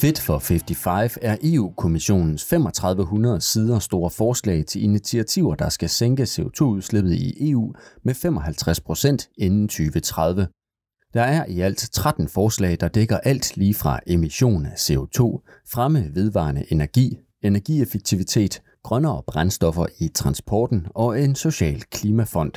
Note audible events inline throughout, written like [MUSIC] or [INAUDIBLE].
Fit for 55 er EU-kommissionens 3500 sider store forslag til initiativer, der skal sænke CO2-udslippet i EU med 55 procent inden 2030. Der er i alt 13 forslag, der dækker alt lige fra emission af CO2, fremme vedvarende energi, energieffektivitet, grønnere brændstoffer i transporten og en social klimafond.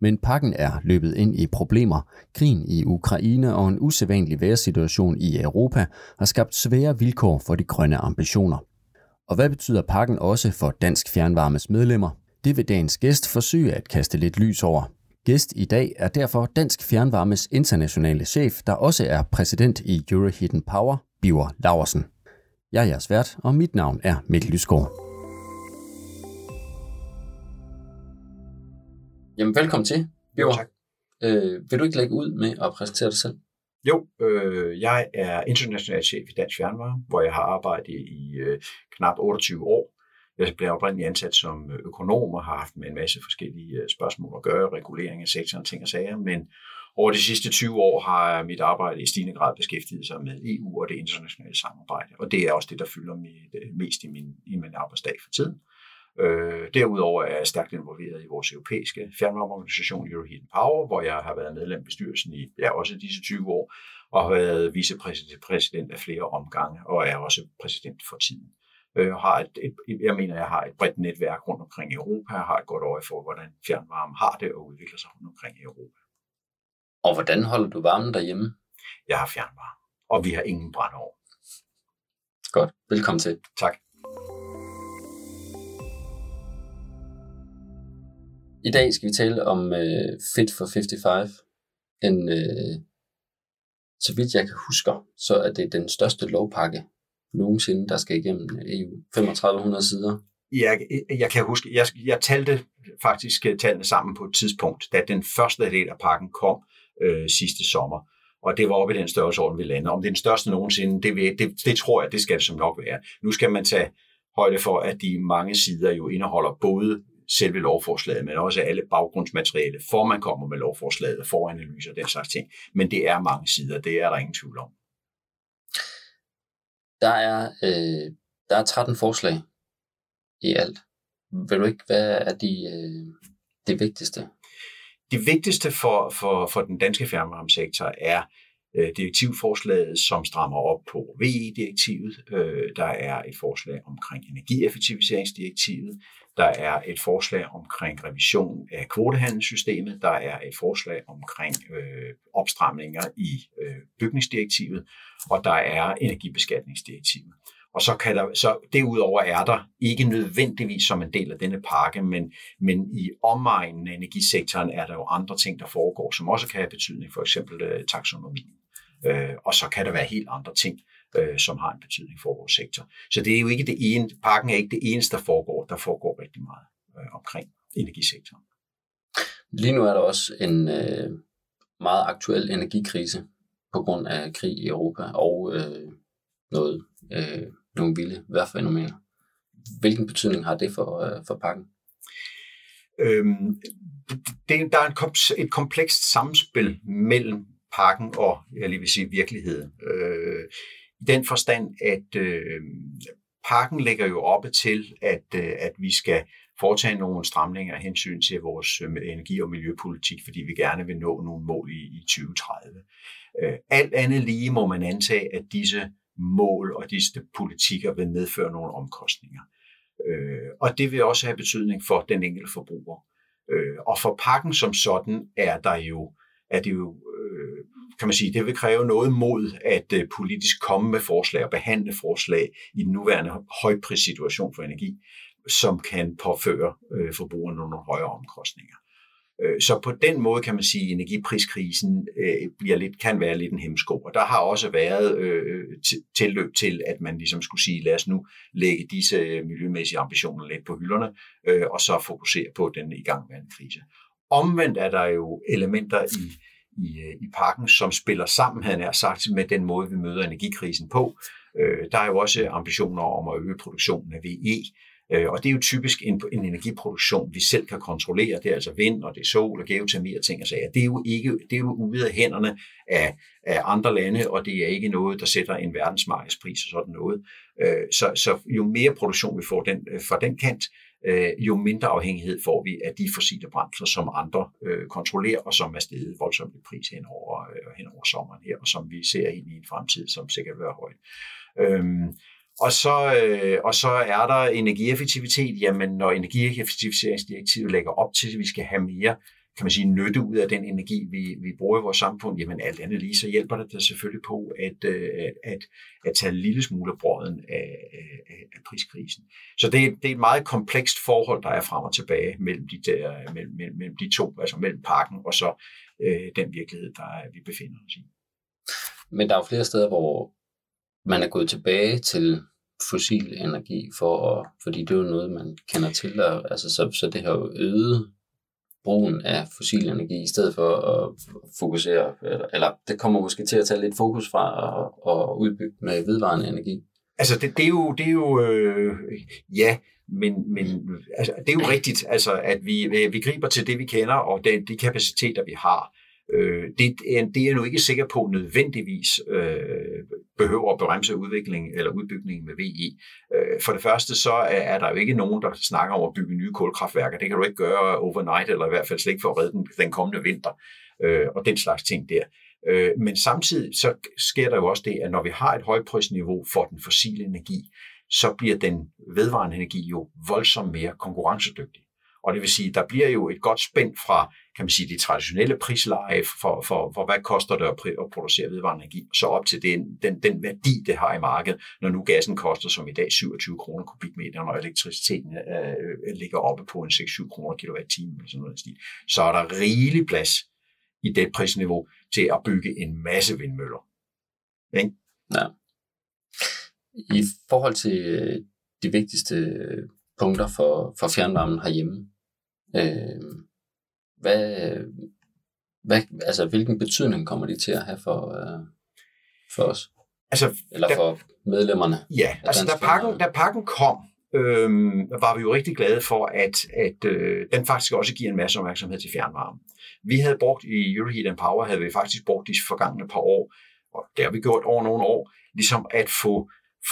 Men pakken er løbet ind i problemer. Krigen i Ukraine og en usædvanlig væresituation i Europa har skabt svære vilkår for de grønne ambitioner. Og hvad betyder pakken også for Dansk Fjernvarmes medlemmer? Det vil dagens gæst forsøge at kaste lidt lys over. Gæst i dag er derfor Dansk Fjernvarmes internationale chef, der også er præsident i Euroheating Power, Biver Laversen. Jeg er jeres vært, og mit navn er Mikkel Lysgaard. Jamen, velkommen til, Biver. tak. Øh, vil du ikke lægge ud med at præsentere dig selv? Jo, øh, jeg er international chef i Dansk Fjernvarme, hvor jeg har arbejdet i øh, knap 28 år. Jeg blev oprindeligt ansat som økonom og har haft med en masse forskellige øh, spørgsmål at gøre, regulering af sektoren, ting og sager, men over de sidste 20 år har mit arbejde i stigende grad beskæftiget sig med EU og det internationale samarbejde, og det er også det, der fylder mit, øh, mest i min, i min arbejdsdag for tiden. Øh, derudover er jeg stærkt involveret i vores europæiske fjernvarmeorganisation Euroheating Power, hvor jeg har været medlem af bestyrelsen i ja, også disse 20 år, og har været vicepræsident af flere omgange, og er også præsident for tiden. Øh, har et, et, jeg mener, jeg har et bredt netværk rundt omkring i Europa, og har et godt øje for, hvordan fjernvarme har det og udvikler sig rundt omkring i Europa. Og hvordan holder du varmen derhjemme? Jeg har fjernvarme, og vi har ingen brændeovn. Godt, velkommen til. Tak. I dag skal vi tale om øh, Fit for 55. En, øh, så vidt jeg kan huske, så er det den største lovpakke nogensinde, der skal igennem EU. 3500 sider. Jeg, jeg kan huske, jeg, jeg talte faktisk øh, tallene sammen på et tidspunkt, da den første del af pakken kom øh, sidste sommer. Og det var oppe i den størrelsesorden, vi landede. Om det er den største nogensinde, det, det, det tror jeg, det skal det som nok være. Nu skal man tage højde for, at de mange sider jo indeholder både selve lovforslaget, men også alle baggrundsmateriale, for man kommer med lovforslaget, for analyser og den slags ting. Men det er mange sider, det er der ingen tvivl om. Der er, øh, der er 13 forslag i alt. Ved du ikke, hvad er de, øh, det vigtigste? Det vigtigste for, for, for den danske fjernvarmesektor er øh, direktivforslaget, som strammer op på VE-direktivet. Øh, der er et forslag omkring energieffektiviseringsdirektivet. Der er et forslag omkring revision af kvotehandelssystemet. Der er et forslag omkring øh, opstramninger i øh, bygningsdirektivet. Og der er energibeskatningsdirektivet. Og så, kan der, så derudover er der ikke nødvendigvis som en del af denne pakke, men, men i omegnen af energisektoren er der jo andre ting, der foregår, som også kan have betydning, for eksempel øh, taksonomien. Øh, og så kan der være helt andre ting, øh, som har en betydning for vores sektor. Så det er jo ikke det ene, pakken er ikke det eneste, der foregår. Der foregår rigtig meget øh, omkring energisektoren. Lige nu er der også en øh, meget aktuel energikrise på grund af krig i Europa og øh, noget, øh, nogle vilde vejrfænomener. Hvilken betydning har det for, øh, for pakken? Øhm, det, der er et komplekst samspil mellem pakken og, jeg lige vil sige, virkeligheden. Øh, I den forstand, at øh, pakken lægger jo op til, at, øh, at vi skal foretage nogle stramninger af hensyn til vores øh, energi- og miljøpolitik, fordi vi gerne vil nå nogle mål i, i 2030. Øh, alt andet lige må man antage, at disse mål og disse politikker vil medføre nogle omkostninger. Øh, og det vil også have betydning for den enkelte forbruger. Øh, og for pakken som sådan er der jo, er det jo øh, kan man sige, det vil kræve noget mod at øh, politisk komme med forslag og behandle forslag i den nuværende højprissituation for energi, som kan påføre øh, forbrugerne nogle højere omkostninger. Øh, så på den måde kan man sige, at energipriskrisen øh, bliver lidt, kan være lidt en hemsko. Og der har også været øh, tilløb til, at man ligesom skulle sige, lad os nu lægge disse øh, miljømæssige ambitioner lidt på hylderne, øh, og så fokusere på den igangværende krise. Omvendt er der jo elementer i, i, i pakken, som spiller sammen, havde jeg sagt, med den måde, vi møder energikrisen på. Øh, der er jo også ambitioner om at øge produktionen af VE, Øh, og det er jo typisk en, en energiproduktion, vi selv kan kontrollere. Det er altså vind, og det er sol, og geotermi og ting og sager. Det er jo, ikke, det er jo ude af hænderne af, af andre lande, og det er ikke noget, der sætter en verdensmarkedspris og sådan noget. Øh, så, så jo mere produktion vi får den, øh, fra den kant, øh, jo mindre afhængighed får vi af de fossile brændsler, som andre øh, kontrollerer, og som er steget voldsomt i pris hen over, hen over sommeren her, og som vi ser ind i en fremtid, som sikkert vil være høj. Øhm, og så, øh, og så er der energieffektivitet. Jamen, når energieffektiviseringsdirektivet lægger op til, at vi skal have mere kan man sige, nytte ud af den energi, vi, vi bruger i vores samfund, jamen alt andet lige, så hjælper det selvfølgelig på at, at, at, at tage en lille smule af brøden af, af, af priskrisen. Så det, det er et meget komplekst forhold, der er frem og tilbage mellem de, der, mellem, mellem, mellem de to, altså mellem parken og så øh, den virkelighed, der er, vi befinder os i. Men der er jo flere steder, hvor man er gået tilbage til fossil energi, for, at, fordi det er jo noget, man kender til, og, altså, så, så det har jo øget brugen af fossil energi, i stedet for at fokusere, eller, eller det kommer måske til at tage lidt fokus fra at, at udbygge med vedvarende energi. Altså det, det er jo, det er jo øh, ja, men, men altså, det er jo rigtigt, altså, at vi, øh, vi griber til det, vi kender, og de, de kapaciteter, vi har. Øh, det, er, det er jeg nu ikke sikker på nødvendigvis øh, behøver at bremse udvikling eller udbygning med VE. Øh, for det første så er, der jo ikke nogen, der snakker om at bygge nye kulkraftværker. Det kan du ikke gøre overnight, eller i hvert fald slet ikke for at redde den, den kommende vinter, øh, og den slags ting der. Øh, men samtidig så sker der jo også det, at når vi har et højprisniveau for den fossile energi, så bliver den vedvarende energi jo voldsomt mere konkurrencedygtig. Og det vil sige, der bliver jo et godt spænd fra, kan man sige, de traditionelle prisleje for, for, for hvad koster det at, at producere vedvarende energi, så op til den, den, den værdi, det har i markedet, når nu gassen koster som i dag 27 kroner kubikmeter, når elektriciteten øh, øh, ligger oppe på en 6-7 kroner kilowatt-time, eller sådan noget stil, så er der rigelig plads i det prisniveau til at bygge en masse vindmøller. Ikke? Ja. I forhold til de vigtigste punkter for, for fjernvarmen herhjemme. Øh, hvad, hvad, altså, hvilken betydning kommer de til at have for, øh, for os? Altså, Eller for der, medlemmerne? Ja, altså da pakken, da pakken kom, øh, var vi jo rigtig glade for, at, at øh, den faktisk også giver en masse opmærksomhed til fjernvarme. Vi havde brugt i Euroheat and Power, havde vi faktisk brugt de forgangne par år, og det har vi gjort over nogle år, ligesom at få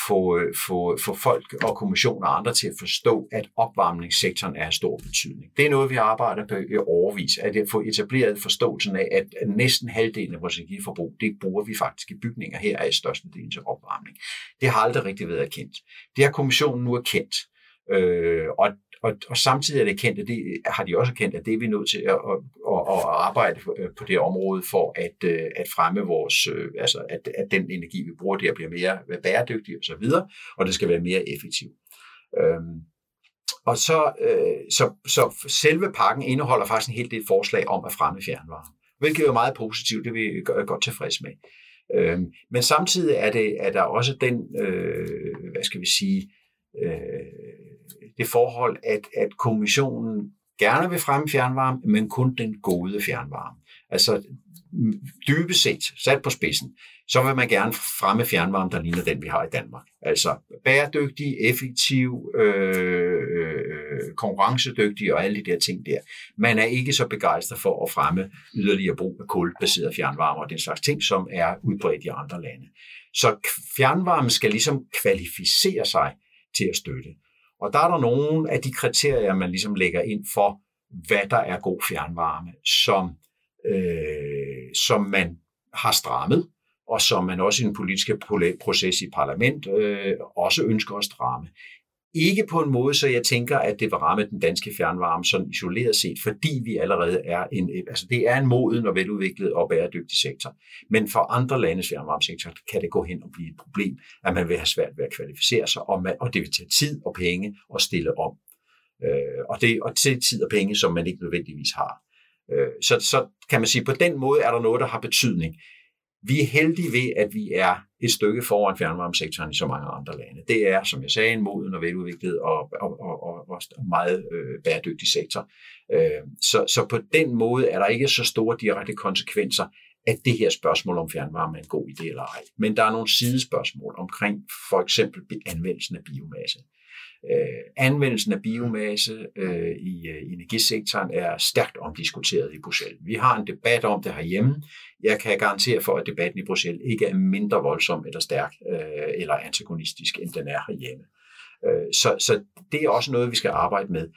få, øh, få, få folk og kommissioner og andre til at forstå, at opvarmningssektoren er af stor betydning. Det er noget, vi arbejder på i overvis, at få etableret forståelsen af, at næsten halvdelen af vores energiforbrug, det bruger vi faktisk i bygninger. Her er størstedelen til opvarmning. Det har aldrig rigtig været erkendt. Det har kommissionen nu erkendt. Øh, og og, og samtidig er det kendt, at det har de også kendt, at det er vi nødt til at, at, at, at arbejde på øh, det område for at, øh, at fremme vores, øh, altså at, at den energi, vi bruger der, bliver mere bæredygtig og så videre, og det skal være mere effektiv. Øhm, og så, øh, så, så selve pakken indeholder faktisk en hel del forslag om at fremme fjernvarme, hvilket er meget positivt, det er vi godt tilfreds med. Øhm, men samtidig er, det, er der også den, øh, hvad skal vi sige, øh, det forhold, at, at kommissionen gerne vil fremme fjernvarme, men kun den gode fjernvarme. Altså dybest set, sat på spidsen, så vil man gerne fremme fjernvarme, der ligner den, vi har i Danmark. Altså bæredygtig, effektiv, øh, øh, konkurrencedygtig og alle de der ting der. Man er ikke så begejstret for at fremme yderligere brug af kulbaseret fjernvarme og den slags ting, som er udbredt i andre lande. Så fjernvarme skal ligesom kvalificere sig til at støtte. Og der er der nogle af de kriterier, man ligesom lægger ind for, hvad der er god fjernvarme, som, øh, som man har strammet, og som man også i den politiske proces i parlament øh, også ønsker at stramme. Ikke på en måde, så jeg tænker, at det vil ramme den danske fjernvarme sådan isoleret set, fordi vi allerede er en, øh, altså det er en moden og veludviklet og bæredygtig sektor. Men for andre landes fjernvarmesektor kan det gå hen og blive et problem, at man vil have svært ved at kvalificere sig, og, man, og det vil tage tid og penge at stille om. Øh, og det og til tid og penge, som man ikke nødvendigvis har. Øh, så, så kan man sige, på den måde er der noget, der har betydning. Vi er heldige ved, at vi er et stykke foran fjernvarmesektoren i så mange andre lande. Det er, som jeg sagde, en moden og veludviklet og, og, og, og, og meget øh, bæredygtig sektor. Øh, så, så på den måde er der ikke så store direkte konsekvenser at det her spørgsmål om fjernvarme er en god idé eller ej. Men der er nogle sidespørgsmål omkring for eksempel anvendelsen af biomasse. Øh, anvendelsen af biomasse øh, øh, i energisektoren er stærkt omdiskuteret i Bruxelles. Vi har en debat om det herhjemme. Jeg kan garantere for, at debatten i Bruxelles ikke er mindre voldsom eller stærk øh, eller antagonistisk, end den er herhjemme. Øh, så, så det er også noget, vi skal arbejde med.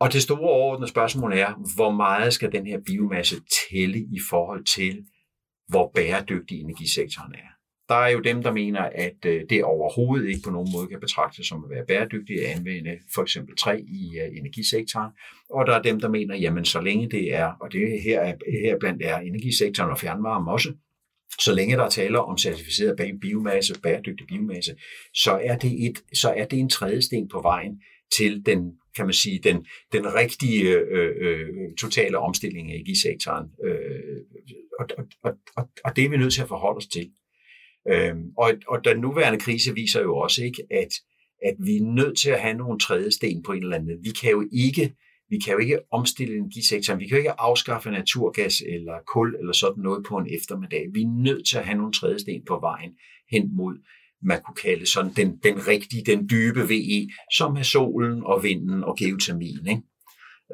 Og det store overordnede spørgsmål er, hvor meget skal den her biomasse tælle i forhold til, hvor bæredygtig energisektoren er. Der er jo dem, der mener, at øh, det overhovedet ikke på nogen måde kan betragtes som at være bæredygtigt at anvende for eksempel træ i øh, energisektoren. Og der er dem, der mener, jamen så længe det er, og det her, er, her blandt er energisektoren og fjernvarme også, så længe der taler om certificeret biomasse, bæredygtig biomasse, så er det, et, så er det en trædesten på vejen til den, kan man sige, den, den rigtige øh, øh, totale omstilling af energisektoren. Øh, og, og, og, og det er vi nødt til at forholde os til. Øhm, og, og den nuværende krise viser jo også ikke, at, at vi er nødt til at have nogle tredje sten på en eller anden. Vi kan jo ikke vi kan jo ikke omstille energisektoren. Vi kan jo ikke afskaffe naturgas eller kul eller sådan noget på en eftermiddag. Vi er nødt til at have nogle tredje sten på vejen hen mod, man kunne kalde sådan den, den rigtige, den dybe VE, som er solen og vinden og geotermien. Ikke?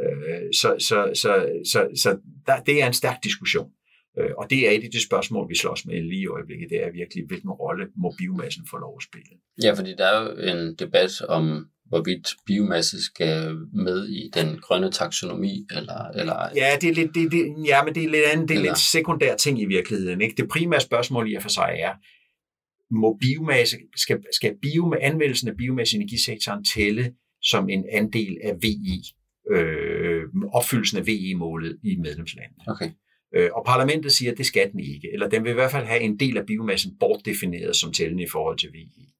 Øh, så så, så, så, så der, det er en stærk diskussion. Øh, og det er et af de spørgsmål, vi slås med lige i øjeblikket, det er virkelig, hvilken rolle må biomassen få lov at spille. Ja, fordi der er jo en debat om, hvorvidt biomasse skal med i den grønne taksonomi, eller... eller ja, det er lidt, det, det, ja, men det er lidt andet, det er eller... lidt sekundær ting i virkeligheden. Ikke? Det primære spørgsmål i og for sig er, må biomasse, skal, skal bio, anvendelsen af biomasse i energisektoren tælle som en andel af VI, øh, opfyldelsen af VI-målet i medlemslandene. Okay. Øh, og parlamentet siger, at det skal den ikke, eller den vil i hvert fald have en del af biomassen bortdefineret som tællende i forhold til VI.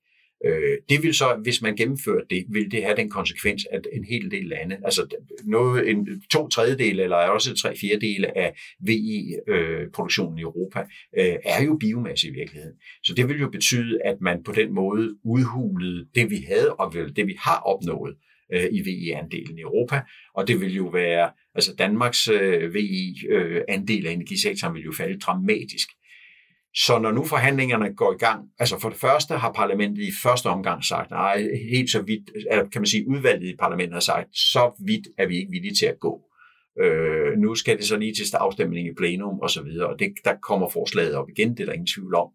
Øh, det vil så, hvis man gennemfører det, vil det have den konsekvens, at en hel del lande, altså noget, en, to tredjedele eller også tre fjerdedele af VI-produktionen øh, i Europa, øh, er jo biomasse i virkeligheden. Så det vil jo betyde, at man på den måde udhulede det, vi havde og det, vi har opnået øh, i VE-andelen i Europa, og det vil jo være, altså Danmarks øh, VI-andel øh, af energisektoren vil jo falde dramatisk. Så når nu forhandlingerne går i gang, altså for det første har parlamentet i første omgang sagt, nej, helt så vidt, eller kan man sige, udvalget i parlamentet har sagt, så vidt er vi ikke villige til at gå. Øh, nu skal det så lige til afstemning i plenum og så videre, og det, der kommer forslaget op igen, det er der ingen tvivl om.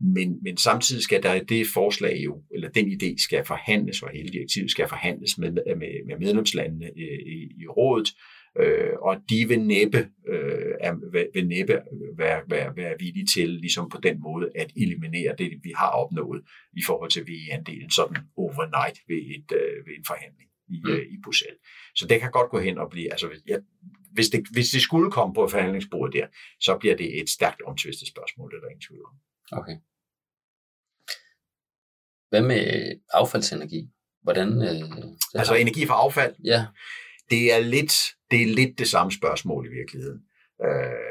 Men, men samtidig skal der det forslag jo, eller den idé skal forhandles, og hele direktivet skal forhandles med, med, med medlemslandene i, i, i rådet, øh, og de vil næppe, øh, er, vil næppe være, være, være villige til ligesom på den måde at eliminere det, vi har opnået i forhold til VE-andelen sådan overnight ved, et, øh, ved en forhandling i, mm. øh, i Bruxelles. Så det kan godt gå hen og blive, altså ja, hvis, det, hvis det skulle komme på forhandlingsbordet der, så bliver det et stærkt omtvistet spørgsmål, det er der ingen tvivl om. Okay. Hvad med affaldsenergi? Hvordan, øh, altså har... energi fra affald? Ja. Det er lidt det, er lidt det samme spørgsmål i virkeligheden. Øh,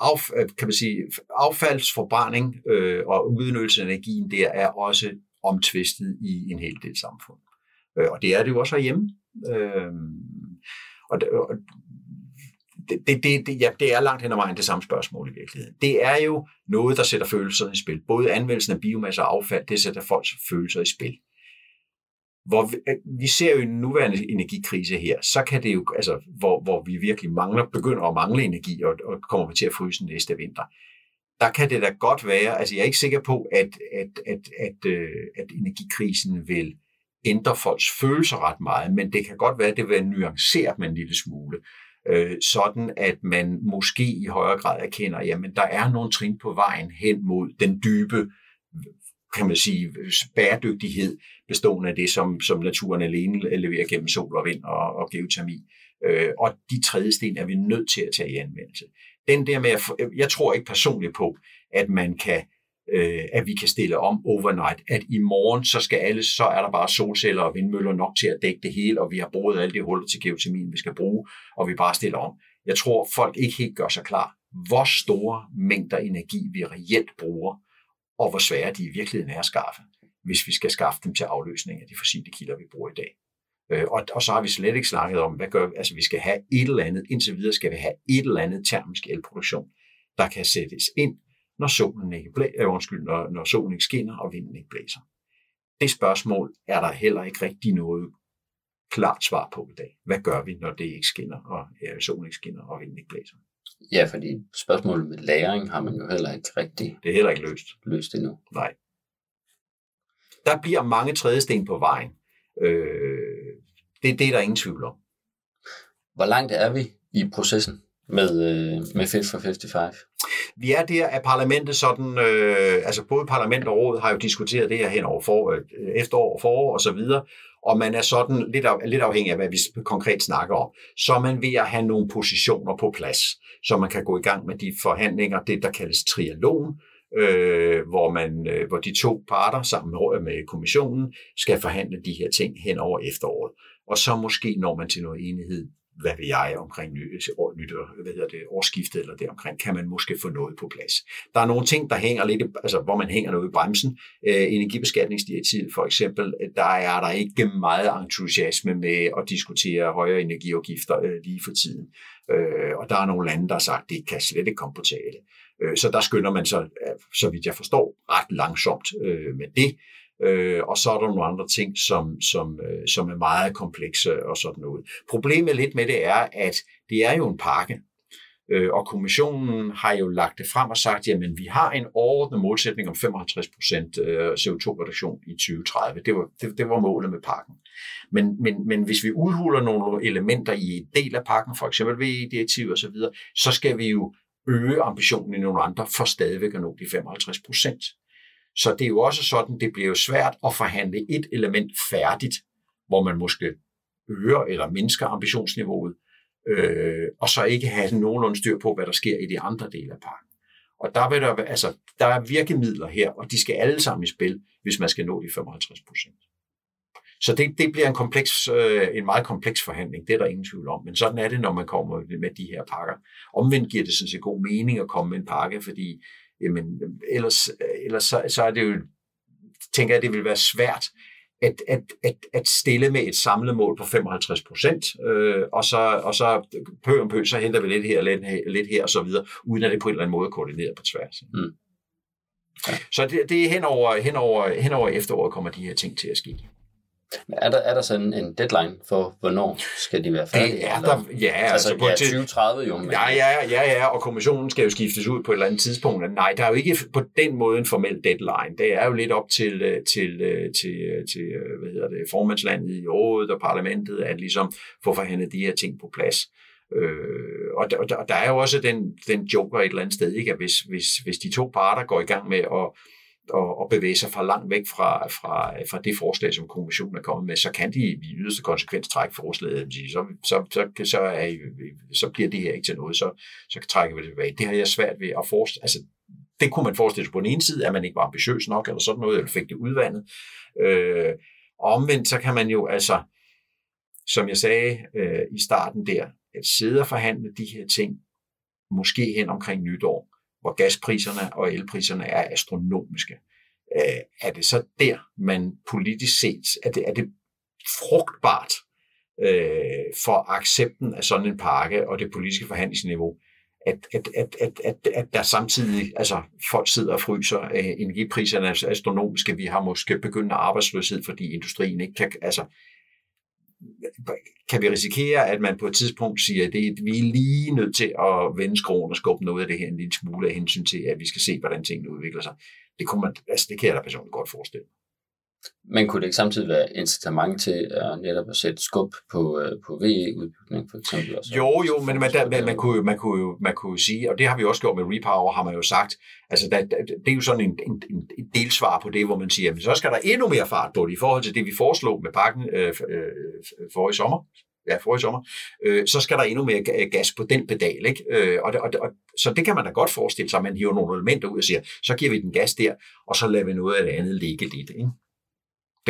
af, kan man sige, affaldsforbrænding øh, og udnyttelse af energien der er også omtvistet i en hel del samfund. Øh, og det er det jo også herhjemme. Øh, og, og det, det, det, ja, det er langt hen ad vejen det samme spørgsmål i virkeligheden. Det er jo noget, der sætter følelser i spil. Både anvendelsen af biomasse og affald, det sætter folks følelser i spil. Hvor vi, øh, vi ser jo en nuværende energikrise her, så kan det jo, altså, hvor, hvor vi virkelig mangler, begynder at mangle energi, og, og kommer til at fryse næste vinter. Der kan det da godt være, altså jeg er ikke sikker på, at, at, at, at, øh, at energikrisen vil ændre folks følelser ret meget, men det kan godt være, at det vil nuancere dem en lille smule øh, sådan at man måske i højere grad erkender, jamen der er nogle trin på vejen hen mod den dybe kan man sige, bæredygtighed bestående af det, som, som naturen alene leverer gennem sol og vind og, og geotermi. Øh, og de tredje sten er vi nødt til at tage i anvendelse. Den der med, at, jeg tror ikke personligt på, at man kan øh, at vi kan stille om overnight, at i morgen så skal alle, så er der bare solceller og vindmøller nok til at dække det hele, og vi har brugt alle de huller til geotermien, vi skal bruge, og vi bare stiller om. Jeg tror, folk ikke helt gør sig klar, hvor store mængder energi vi reelt bruger, og hvor svære de i virkeligheden er at skaffe, hvis vi skal skaffe dem til afløsning af de fossile kilder, vi bruger i dag. Øh, og, og så har vi slet ikke snakket om, hvad gør vi? Altså, vi skal have et eller andet, indtil videre skal vi have et eller andet termisk elproduktion, der kan sættes ind når solen ikke blæ- øh, undskyld, når, når solen ikke skinner og vinden ikke blæser. Det spørgsmål er der heller ikke rigtig noget klart svar på i dag. Hvad gør vi, når det ikke skinner, og ja, solen ikke skinner, og vinden ikke blæser? Ja, fordi spørgsmålet med læring har man jo heller ikke rigtig Det er heller ikke løst. løst endnu. Nej. Der bliver mange trædesten på vejen. Øh, det, det er der ingen tvivl om. Hvor langt er vi i processen med, øh, med Fit for 55? Vi er der, at parlamentet sådan, øh, altså både parlament og råd har jo diskuteret det her hen over for, øh, efterår, forår og så videre, og man er sådan lidt, af, lidt afhængig af, hvad vi konkret snakker om. Så er man ved at have nogle positioner på plads, så man kan gå i gang med de forhandlinger, det der kaldes trialogen, øh, hvor, man, øh, hvor de to parter sammen med, med kommissionen skal forhandle de her ting hen over efteråret. Og så måske når man til noget enighed hvad ved jeg, omkring ny, år, nyt, øh, hvad hedder det, årsskiftet eller deromkring, kan man måske få noget på plads. Der er nogle ting, der hænger lidt, altså hvor man hænger noget i bremsen. Øh, energibeskatningsdirektivet for eksempel, øh, der er der ikke meget entusiasme med at diskutere højere energiafgifter øh, lige for tiden. Øh, og der er nogle lande, der har sagt, at det kan slet ikke komme på tale. Øh, så der skynder man så, øh, så vidt jeg forstår, ret langsomt øh, med det. Øh, og så er der nogle andre ting, som, som, øh, som er meget komplekse og sådan noget. Problemet lidt med det er, at det er jo en pakke, øh, og kommissionen har jo lagt det frem og sagt, jamen vi har en overordnet målsætning om 55% øh, CO2-reduktion i 2030. Det var, det, det var målet med pakken. Men, men, men hvis vi udhuler nogle elementer i en del af pakken, for eksempel VE-direktiv osv., så, så skal vi jo øge ambitionen i nogle andre for stadigvæk at nå de 55 procent. Så det er jo også sådan, det bliver jo svært at forhandle et element færdigt, hvor man måske øger eller mindsker ambitionsniveauet, øh, og så ikke have nogenlunde styr på, hvad der sker i de andre dele af pakken. Og der, vil der, altså, der er virkemidler her, og de skal alle sammen i spil, hvis man skal nå de 55 procent. Så det, det bliver en, kompleks, øh, en meget kompleks forhandling, det er der ingen tvivl om. Men sådan er det, når man kommer med de her pakker. Omvendt giver det sådan set god mening at komme med en pakke, fordi jamen, ellers, ellers så, så er det jo, tænker jeg, det vil være svært at, at, at, at stille med et samlet mål på 55 procent, øh, og, så, og så pø om pø, så henter vi lidt her, lidt her, lidt her og så videre, uden at det på en eller anden måde er koordineret på tværs. Mm. Ja. Så det, det er hen over, hen, over, hen over efteråret kommer de her ting til at ske. Er der, er der sådan en deadline for, hvornår skal de være færdige? Er der, ja, altså, altså på ja, 2030 jo. Men... Ja, ja, ja, ja, og kommissionen skal jo skiftes ud på et eller andet tidspunkt. Nej, der er jo ikke på den måde en formel deadline. Det er jo lidt op til, øh, til, øh, til, øh, til hvad hedder det, formandslandet i rådet og parlamentet at ligesom få forhandlet de her ting på plads. Øh, og, der, og der er jo også den, den joker et eller andet sted, ikke? at hvis, hvis, hvis de to parter går i gang med at og, og bevæge sig for langt væk fra, fra, fra det forslag, som kommissionen er kommet med, så kan de i yderste konsekvens trække forslaget. Så, så, så, så, er, så bliver det her ikke til noget, så, så trækker vi det tilbage. Det har jeg svært ved at forestille. Altså, det kunne man forestille sig på den ene side, at man ikke var ambitiøs nok, eller sådan noget, eller fik det udvandet. Øh, og omvendt, så kan man jo altså, som jeg sagde øh, i starten der, at sidde og forhandle de her ting, måske hen omkring nytår, hvor gaspriserne og elpriserne er astronomiske. Øh, er det så der, man politisk set, er det, er det frugtbart øh, for accepten af sådan en pakke og det politiske forhandlingsniveau, at, at, at, at, at, at der samtidig, altså folk sidder og fryser, øh, energipriserne er astronomiske, vi har måske begyndende arbejdsløshed, fordi industrien ikke kan, altså kan vi risikere, at man på et tidspunkt siger, at det, vi er lige nødt til at vende skroen og skubbe noget af det her en lille smule af hensyn til, at vi skal se, hvordan tingene udvikler sig. Det, kunne man, altså, det kan jeg da personligt godt forestille. Men kunne det ikke samtidig være incitament til at netop at sætte skub på, øh, på VE-udbygning for eksempel? Også? Jo, jo, men man, der, man, man, kunne, man, kunne man kunne sige, og det har vi også gjort med Repower, har man jo sagt, altså der, det er jo sådan en, en, en delsvar på det, hvor man siger, at så skal der endnu mere fart på det, i forhold til det, vi foreslog med pakken øh, øh, for i sommer, ja, for i sommer, øh, så skal der endnu mere gas på den pedal. Ikke? Øh, og, og, og, så det kan man da godt forestille sig, at man hiver nogle elementer ud og siger, så giver vi den gas der, og så lader vi noget af det andet ligge lidt. Ikke?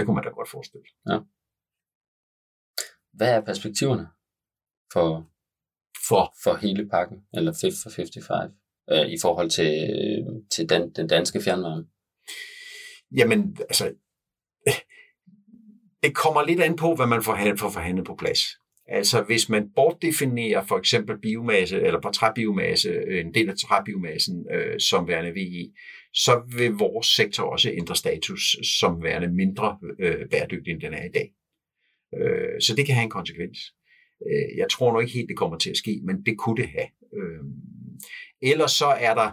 Det kunne man da godt forestille. Ja. Hvad er perspektiverne for, for? for hele pakken, eller Fit for 55, øh, i forhold til, til den, den danske fjernvarme? Jamen, altså, [LAUGHS] det kommer lidt an på, hvad man får, får forhandlet på plads. Altså hvis man bortdefinerer for eksempel biomasse, eller på træbiomasse, en del af træbiomassen øh, som værende VE, så vil vores sektor også ændre status som værende mindre øh, bæredygtig, end den er i dag. Øh, så det kan have en konsekvens. Øh, jeg tror nok ikke helt, det kommer til at ske, men det kunne det have. Øh, ellers så er der,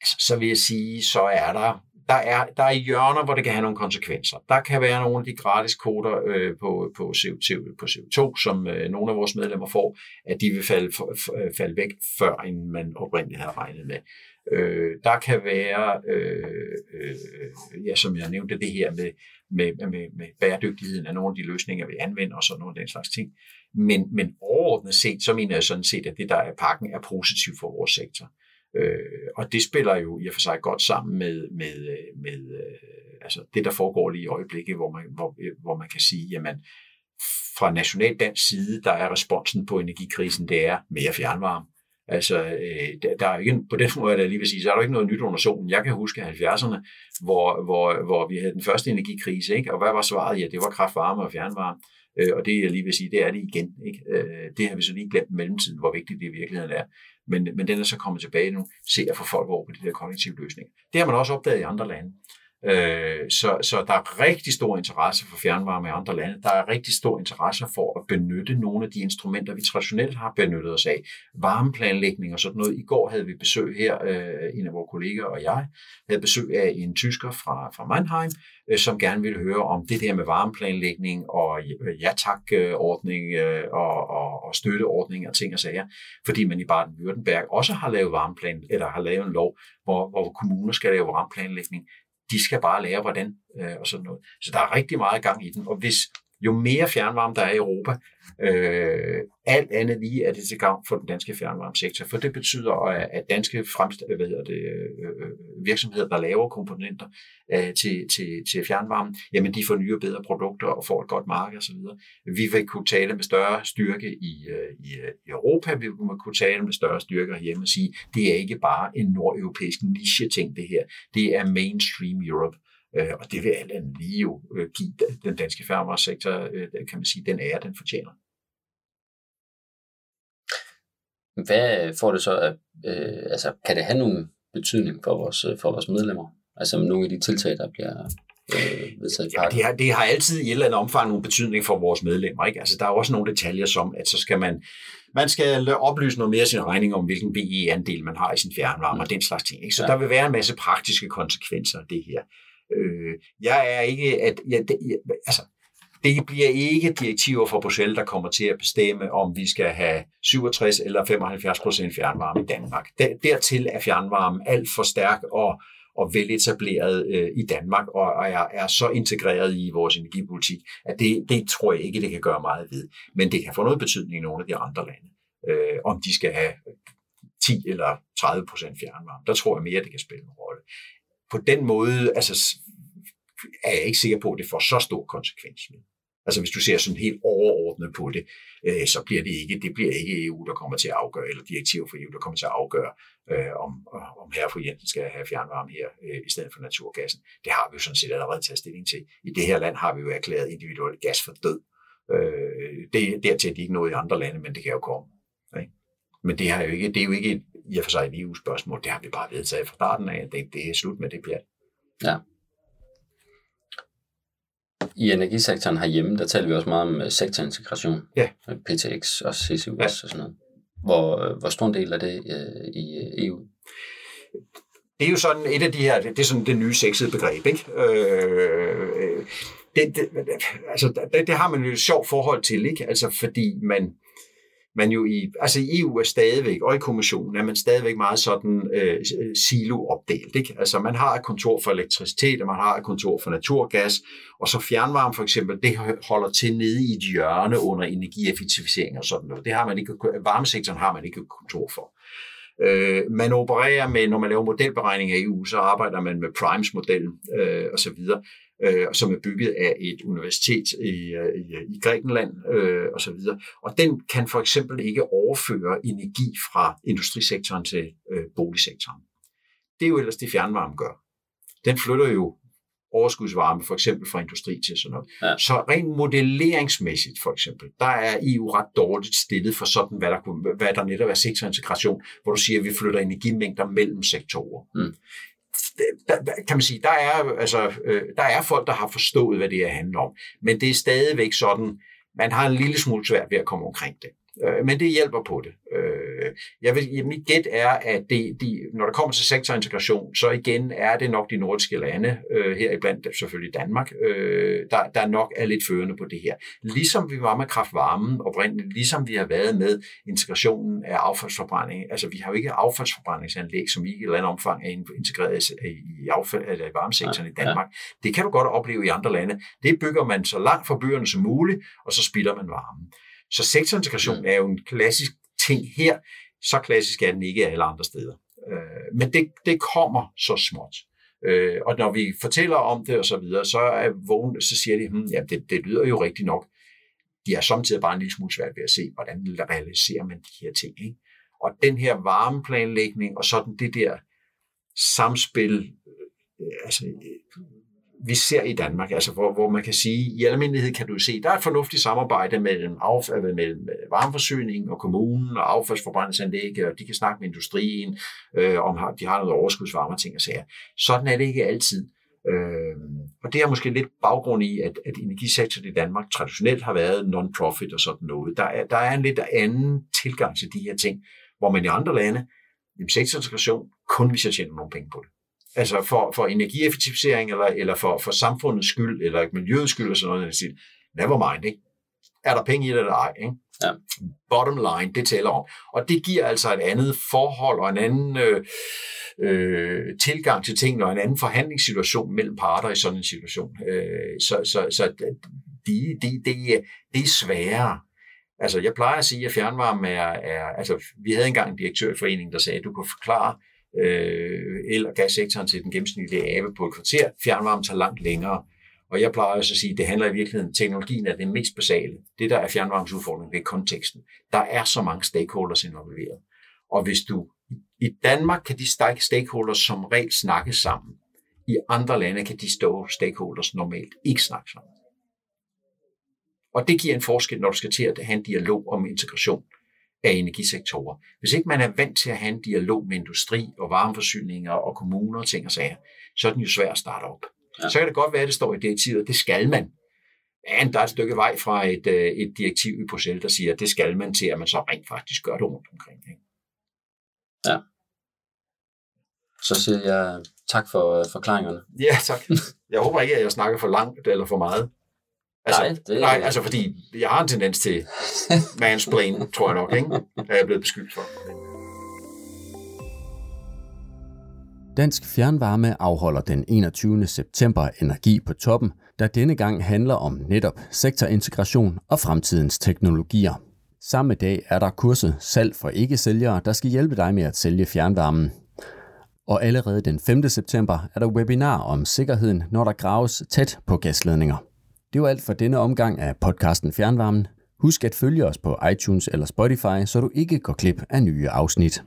altså, så vil jeg sige, så er der der er, der er hjørner, hvor det kan have nogle konsekvenser. Der kan være nogle af de gratis kvoter øh, på, på, CO2, på CO2, som øh, nogle af vores medlemmer får, at de vil falde, falde væk, før end man oprindeligt havde regnet med. Øh, der kan være, øh, øh, ja, som jeg nævnte, det her med, med, med, med bæredygtigheden af nogle af de løsninger, vi anvender og sådan nogle af den slags ting. Men, men overordnet set, så mener jeg sådan set, at det, der er pakken, er positivt for vores sektor. Øh, og det spiller jo i og for sig godt sammen med, med, med øh, altså det, der foregår lige i øjeblikket, hvor man, hvor, øh, hvor man kan sige, jamen fra national dansk side, der er responsen på energikrisen, det er mere fjernvarme. Altså, øh, der, der er ikke, på den måde, jeg lige vil sige, så er der ikke noget nyt under solen. Jeg kan huske 70'erne, hvor, hvor, hvor vi havde den første energikrise, ikke? og hvad var svaret? Ja, det var kraftvarme og fjernvarme. Øh, og det jeg lige vil sige, det er det igen. Ikke? Øh, det har vi så lige glemt i mellemtiden, hvor vigtigt det i virkeligheden er. Men, men den er så kommet tilbage nu, se at få folk over på de der kollektive løsninger. Det har man også opdaget i andre lande. Øh, så, så der er rigtig stor interesse for fjernvarme i andre lande. Der er rigtig stor interesse for at benytte nogle af de instrumenter, vi traditionelt har benyttet os af. Varmeplanlægning og sådan noget. I går havde vi besøg her, øh, en af vores kolleger og jeg havde besøg af en tysker fra, fra Mannheim, øh, som gerne ville høre om det der med varmeplanlægning og øh, ja tak-ordning øh, øh, og, og, og støtteordning og ting og sager. Fordi man i Baden-Württemberg også har lavet varmeplan, eller har lavet en lov, hvor, hvor kommuner skal lave varmeplanlægning de skal bare lære, hvordan øh, og sådan noget. Så der er rigtig meget gang i den, og hvis jo mere fjernvarme der er i Europa, øh, alt andet lige er det til gavn for den danske fjernvarmesektor, for det betyder, at danske fremst- hvad hedder det, øh, virksomheder, der laver komponenter øh, til, til, til fjernvarmen, jamen de får nye og bedre produkter og får et godt marked osv. Vi vil kunne tale med større styrke i, øh, i, i Europa, vi vil kunne tale med større styrke hjemme og sige, det er ikke bare en nordeuropæisk niche-ting det her, det er mainstream Europe. Øh, og det vil alt andet lige jo øh, give den danske færgesektor, øh, kan man sige, den ære, den fortjener. Hvad får det så, at, øh, altså kan det have nogen betydning for vores, for vores medlemmer? Altså nogle af de tiltag, der bliver øh, vedtaget ja, det har, det har altid i et eller andet omfang nogen betydning for vores medlemmer. Ikke? Altså, der er også nogle detaljer som, at så skal man, man skal oplyse noget mere af sin regning om, hvilken BE-andel man har i sin fjernvarme mm. og den slags ting. Ikke? Så ja. der vil være en masse praktiske konsekvenser af det her. Øh, jeg er ikke, at, ja, det, ja, altså, det bliver ikke direktiver fra Bruxelles, der kommer til at bestemme, om vi skal have 67 eller 75 procent fjernvarme i Danmark. Dertil er fjernvarme alt for stærk og, og veletableret øh, i Danmark, og, og er, er så integreret i vores energipolitik, at det, det tror jeg ikke, det kan gøre meget ved. Men det kan få noget betydning i nogle af de andre lande, øh, om de skal have 10 eller 30 procent fjernvarme. Der tror jeg mere, det kan spille en rolle på den måde altså, er jeg ikke sikker på, at det får så stor konsekvens. Altså hvis du ser sådan helt overordnet på det, øh, så bliver det ikke, det bliver ikke EU, der kommer til at afgøre, eller direktiv for EU, der kommer til at afgøre, øh, om, om herre for Jensen skal have fjernvarme her øh, i stedet for naturgassen. Det har vi jo sådan set allerede taget stilling til. I det her land har vi jo erklæret individuel gas for død. Øh, det, dertil er det ikke noget i andre lande, men det kan jo komme. Ikke? Men det, har jo ikke, det er jo ikke i og for sig et EU-spørgsmål. Det har vi bare vedtaget fra starten af. Det, det er slut med det pjat. Ja. I energisektoren herhjemme, der taler vi også meget om øh, sektorintegration. Ja. PTX og CCUS ja. og sådan noget. Hvor, øh, hvor stor en del er det øh, i øh, EU? Det er jo sådan et af de her, det, det er sådan det nye sexede begreb, ikke? Øh, det, det, altså, det, det har man jo et sjovt forhold til, ikke? Altså, fordi man, man jo i, altså i EU er stadigvæk, og i kommissionen er man stadigvæk meget sådan øh, øh, silo-opdelt. Ikke? Altså man har et kontor for elektricitet, og man har et kontor for naturgas, og så fjernvarme for eksempel, det holder til nede i et hjørne under energieffektivisering og sådan noget. Det har man ikke, varmesektoren har man ikke et kontor for. Øh, man opererer med, når man laver modelberegninger i EU, så arbejder man med Primes-modellen øh, osv., øh, som er bygget af et universitet i, øh, i, i Grækenland øh, osv. Og den kan for eksempel ikke overføre energi fra industrisektoren til øh, boligsektoren. Det er jo ellers det fjernvarme gør. Den flytter jo overskudsvarme, for eksempel fra industri til sådan noget. Ja. Så rent modelleringsmæssigt, for eksempel, der er EU ret dårligt stillet for sådan, hvad der, hvad der netop er sektorintegration, hvor du siger, at vi flytter energimængder mellem sektorer. Mm der, kan man sige, der er, altså, øh, der er folk, der har forstået, hvad det her handler om. Men det er stadigvæk sådan, man har en lille smule svært ved at komme omkring det. Øh, men det hjælper på det. Øh, Øh, jeg vil, mit gæt er, at det, de, når der kommer til sektorintegration, så igen er det nok de nordiske lande, øh, heriblandt selvfølgelig Danmark, øh, der, der nok er lidt førende på det her. Ligesom vi var med kraftvarmen oprindeligt, ligesom vi har været med integrationen af affaldsforbrænding. Altså vi har jo ikke affaldsforbrændingsanlæg, som i et eller andet omfang er integreret i, affald, eller i varmesektoren i Danmark. Det kan du godt opleve i andre lande. Det bygger man så langt fra byerne som muligt, og så spilder man varmen. Så sektorintegration er jo en klassisk ting her. Så klassisk er den ikke alle andre steder. Øh, men det, det kommer så småt. Øh, og når vi fortæller om det og så videre, så, er vågen, så siger de, hmm, ja, det, det lyder jo rigtigt nok. De er samtidig bare en lille smule svært ved at se, hvordan realiserer man de her ting. Ikke? Og den her varmeplanlægning og sådan det der samspil, øh, altså vi ser i Danmark, altså hvor, hvor man kan sige, i almindelighed kan du se, der er et fornuftigt samarbejde mellem, affald, øh, mellem øh, varmeforsyning og kommunen og affaldsforbrændingsanlæg, og de kan snakke med industrien, øh, om de har noget overskudsvarme og ting og sager. Sådan er det ikke altid. Øh, og det er måske lidt baggrund i, at, at energisektoren i Danmark traditionelt har været non-profit og sådan noget. Der er, der er en lidt anden tilgang til de her ting, hvor man i andre lande, i sektorintegration, kun hvis jeg tjener nogle penge på det altså for, for energieffektivisering, eller, eller for, for samfundets skyld, eller miljøets skyld, og sådan noget, siger, never mind, ikke? Er der penge i det eller ej, ikke? Ja. Bottom line, det tæller om. Og det giver altså et andet forhold og en anden øh, øh, tilgang til tingene, og en anden forhandlingssituation mellem parter i sådan en situation. Øh, så så, så de, de, de, det er sværere. Altså, jeg plejer at sige, at fjernvarme er, er... Altså, vi havde engang en direktør i foreningen, der sagde, at du kan forklare øh, el- og gassektoren til den gennemsnitlige abe på et kvarter. Fjernvarme tager langt længere. Og jeg plejer også at sige, at det handler i virkeligheden, teknologien er det mest basale. Det, der er fjernvarmens udfordring, det er konteksten. Der er så mange stakeholders involveret. Og hvis du i Danmark kan de stakeholders som regel snakke sammen. I andre lande kan de stå stakeholders normalt ikke snakke sammen. Og det giver en forskel, når du skal til at have en dialog om integration af energisektorer. Hvis ikke man er vant til at have en dialog med industri og varmeforsyninger og kommuner og ting og sager, så er den jo svær at starte op. Ja. Så kan det godt være, at det står i direktivet, det skal man. Men der er et stykke vej fra et, øh, et direktiv i Bruxelles, der siger, at det skal man til, at man så rent faktisk gør det rundt omkring. Ikke? Ja. Så siger jeg tak for øh, forklaringerne. Ja, tak. Jeg håber ikke, at jeg snakker for langt eller for meget. Altså, nej, det... nej, altså fordi jeg har en tendens til mansplain, tror jeg nok, ikke? Er jeg blevet beskyldt for. Dansk Fjernvarme afholder den 21. september Energi på toppen, der denne gang handler om netop sektorintegration og fremtidens teknologier. Samme dag er der kurset Salg for ikke-sælgere, der skal hjælpe dig med at sælge fjernvarmen. Og allerede den 5. september er der webinar om sikkerheden, når der graves tæt på gasledninger. Det var alt for denne omgang af podcasten Fjernvarmen. Husk at følge os på iTunes eller Spotify, så du ikke går klip af nye afsnit.